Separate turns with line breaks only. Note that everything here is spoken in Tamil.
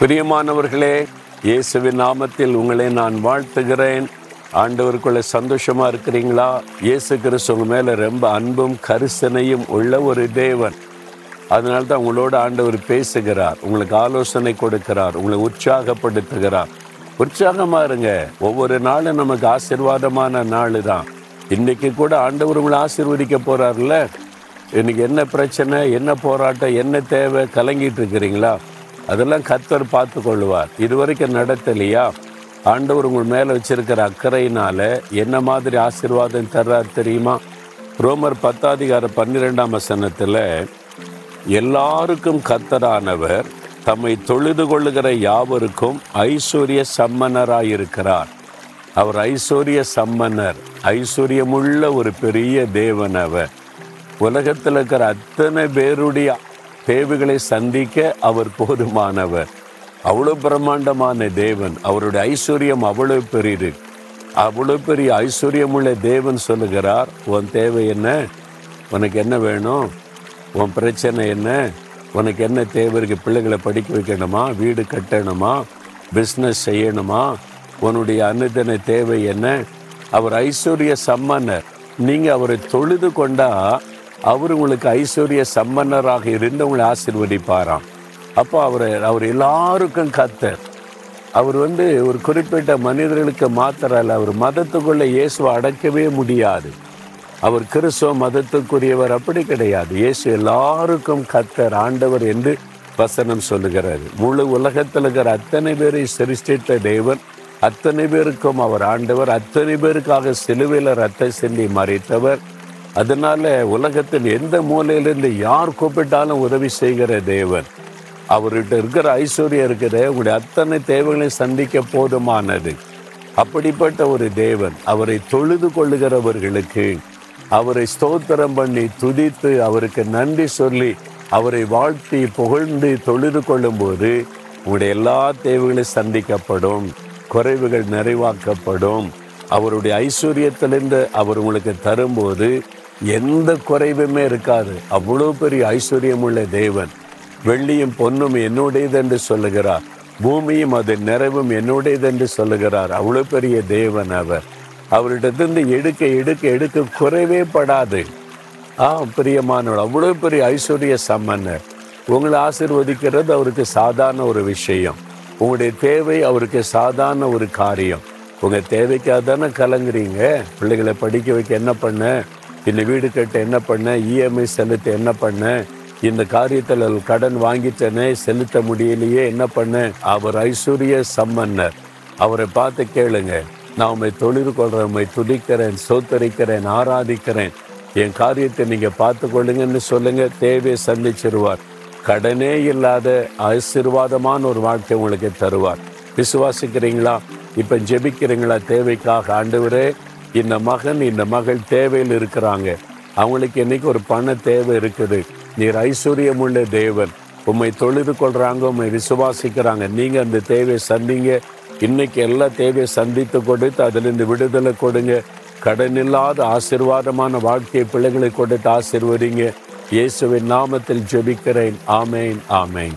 பிரியமானவர்களே இயேசுவின் நாமத்தில் உங்களை நான் வாழ்த்துகிறேன். ஆண்டவருக்குள்ள சந்தோஷமாக இருக்கிறீங்களா? இயேசு கிறிஸ்து உங்கள் மேலே ரொம்ப அன்பும் கரிசனையும் உள்ள ஒரு தேவன். அதனால தான் உங்களோட ஆண்டவர் பேசுகிறார் உங்களுக்கு ஆலோசனை கொடுக்கிறார் உங்களை உற்சாகப்படுத்துகிறார். உற்சாகமா இருங்க. ஒவ்வொரு நாளும் நமக்கு ஆசீர்வாதமான நாள் தான் இன்றைக்கி கூட ஆண்டவர் உங்களை ஆசிர்வதிக்க போகிறார்ல இன்றைக்கி என்ன பிரச்சனை என்ன போராட்டம் என்ன தேவை கலங்கிட்டு இருக்கிறீங்களா? அதெல்லாம் கத்தர் பார்த்து கொள்வார் இதுவரைக்கும் நடத்தலையா? ஆண்டவர் உங்கள் மேலே வச்சிருக்கிற அக்கறையினால என்ன மாதிரி ஆசீர்வாதம் தர்றார் தெரியுமா? ரோமர் பத்தாதிகார பன்னிரெண்டாம் வசனத்தில் எல்லாருக்கும் கத்தரானவர் தம்மை தொழுது கொள்ளுகிற யாவருக்கும் ஐஸ்வர்ய சம்மனராயிருக்கிறார். அவர் ஐஸ்வர்ய சம்மனர் ஐஸ்வர்யமுள்ள ஒரு பெரிய தேவன் அவர். உலகத்தில் இருக்கிற அத்தனை பேருடைய தேவைகளை சந்திக்க அவர் போதுமானவர். அவ்வளோ பிரம்மாண்டமான தேவன். அவருடைய ஐஸ்வர்யம் அவ்வளோ பெரியது. அவ்வளோ பெரிய ஐஸ்வர்யமுள்ள தேவன் சொல்லுகிறார் உன் தேவை என்ன? உனக்கு என்ன வேணும்? உன் பிரச்சனை என்ன? உனக்கு என்ன தேவை இருக்குது பிள்ளைகளை படிக்க வைக்கணுமா? வீடு கட்டணுமா? பிஸ்னஸ் செய்யணுமா? உன்னுடைய அன்னதன தேவை என்ன? அவர் ஐஸ்வர்ய சம்மன்னர். நீங்கள் அவரை தொழுது கொண்டா அவர் உங்களுக்கு ஐஸ்வர்ய சம்பன்னராக இருந்து உங்களை ஆசிர்வதிப்பாராம். அப்போ அவர் அவர் எல்லாருக்கும் கத்தர். அவர் வந்து ஒரு குறிப்பிட்ட மனிதர்களுக்கு மாத்திரல்ல அவர் மதத்துக்குள்ளே இயேசுவை அடக்கவே முடியாது. அவர் கிறிஸ்துவ மதத்துக்குரியவர் அப்படி கிடையாது. இயேசு எல்லாருக்கும் கத்தர் ஆண்டவர் என்று வசனம் சொல்லுகிறார். முழு உலகத்தில் இருக்கிற அத்தனை பேரை சிருஷ்டித்த தேவன் அத்தனை பேருக்கும் அவர் ஆண்டவர் அத்தனை பேருக்காக சிலுவையில் ரத்த சிந்தி மறைத்தவர் அதனால் உலகத்தில் எந்த மூலையிலிருந்து யார் கூப்பிட்டாலும் உதவி செய்கிற தேவன். அவர்கிட்ட இருக்கிற ஐஸ்வர்யம் இருக்கிற உங்களுடைய அத்தனை தேவைகளையும் சந்திக்க போதுமானது. அப்படிப்பட்ட ஒரு தேவன் அவரை தொழுது கொள்ளுகிறவர்களுக்கு அவரை ஸ்தோத்திரம் பண்ணி துதித்து அவருக்கு நன்றி சொல்லி அவரை வாழ்த்தி புகழ்ந்து தொழுது கொள்ளும்போது உங்களுடைய எல்லா தேவைகளும் சந்திக்கப்படும் குறைவுகள் நிறைவாக்கப்படும். அவருடைய ஐஸ்வர்யத்திலிருந்து அவர் உங்களுக்கு தரும்போது எந்த குறைவுமே இருக்காது. அவ்வளோ பெரிய ஐஸ்வர்யம் உள்ள தேவன். வெள்ளியும் பொன்னும் என்னுடையது என்று சொல்லுகிறார். பூமியும் அது நிறைவும் என்னுடையது என்று சொல்லுகிறார். அவ்வளோ பெரிய தேவன் அவர். அவரிடத்திலிருந்து எடுக்க எடுக்க எடுக்க குறைவே படாது. ஆ பிரியமானவர் அவ்வளோ பெரிய ஐஸ்வர்ய சம்மன்னர் உங்களை ஆசிர்வதிக்கிறது அவருக்கு சாதாரண ஒரு விஷயம். உங்களுடைய தேவை அவருக்கு சாதாரண ஒரு காரியம். உங்கள் தேவைக்காக தானே கலங்குறீங்க? பிள்ளைகளை படிக்க வைக்க என்ன பண்ண? இந்த வீடு கட்ட என்ன பண்ண? இஎம்ஐ செலுத்த என்ன பண்ண? இந்த காரியத்தில் கடன் வாங்கிட்டனே செலுத்த முடியலையே என்ன பண்ண? அவர் ஐஸ்வர்ய சம்மன்னர். அவரை பார்த்து கேளுங்க. நான் உண்மை தொழில் கொள்றேன் உண்மை சோத்தரிக்கிறேன் ஆராதிக்கிறேன். என் காரியத்தை நீங்க பார்த்து கொள்ளுங்கன்னு சொல்லுங்க தேவையை சந்திச்சிருவார். கடனே இல்லாத ஆசீர்வாதமான ஒரு வாழ்க்கை உங்களுக்கு தருவார். விசுவாசிக்கிறீங்களா? இப்ப ஜெபிக்கிறீங்களா? தேவைக்காக ஆண்டவரே இந்த மகன் இந்த மகள் தேவையில் இருக்கிறாங்க. அவங்களுக்கு என்னைக்கு ஒரு பண தேவை இருக்குது? நீர் ஐஸ்வர்யம் உள்ள தேவன். உண்மை தொழுது கொள்கிறாங்க உண்மை விசுவாசிக்கிறாங்க. நீங்கள் அந்த தேவையை சந்திங்க. இன்னைக்கு எல்லா தேவையை சந்தித்து கொடுத்து அதிலிருந்து விடுதலை கொடுங்க. கடன் இல்லாத ஆசிர்வாதமான வாழ்க்கையை பிள்ளைகளை கொடுத்து ஆசிர்வதிங்க. இயேசுவின் நாமத்தில் ஜெபிக்கிறேன். ஆமேன் ஆமேன்.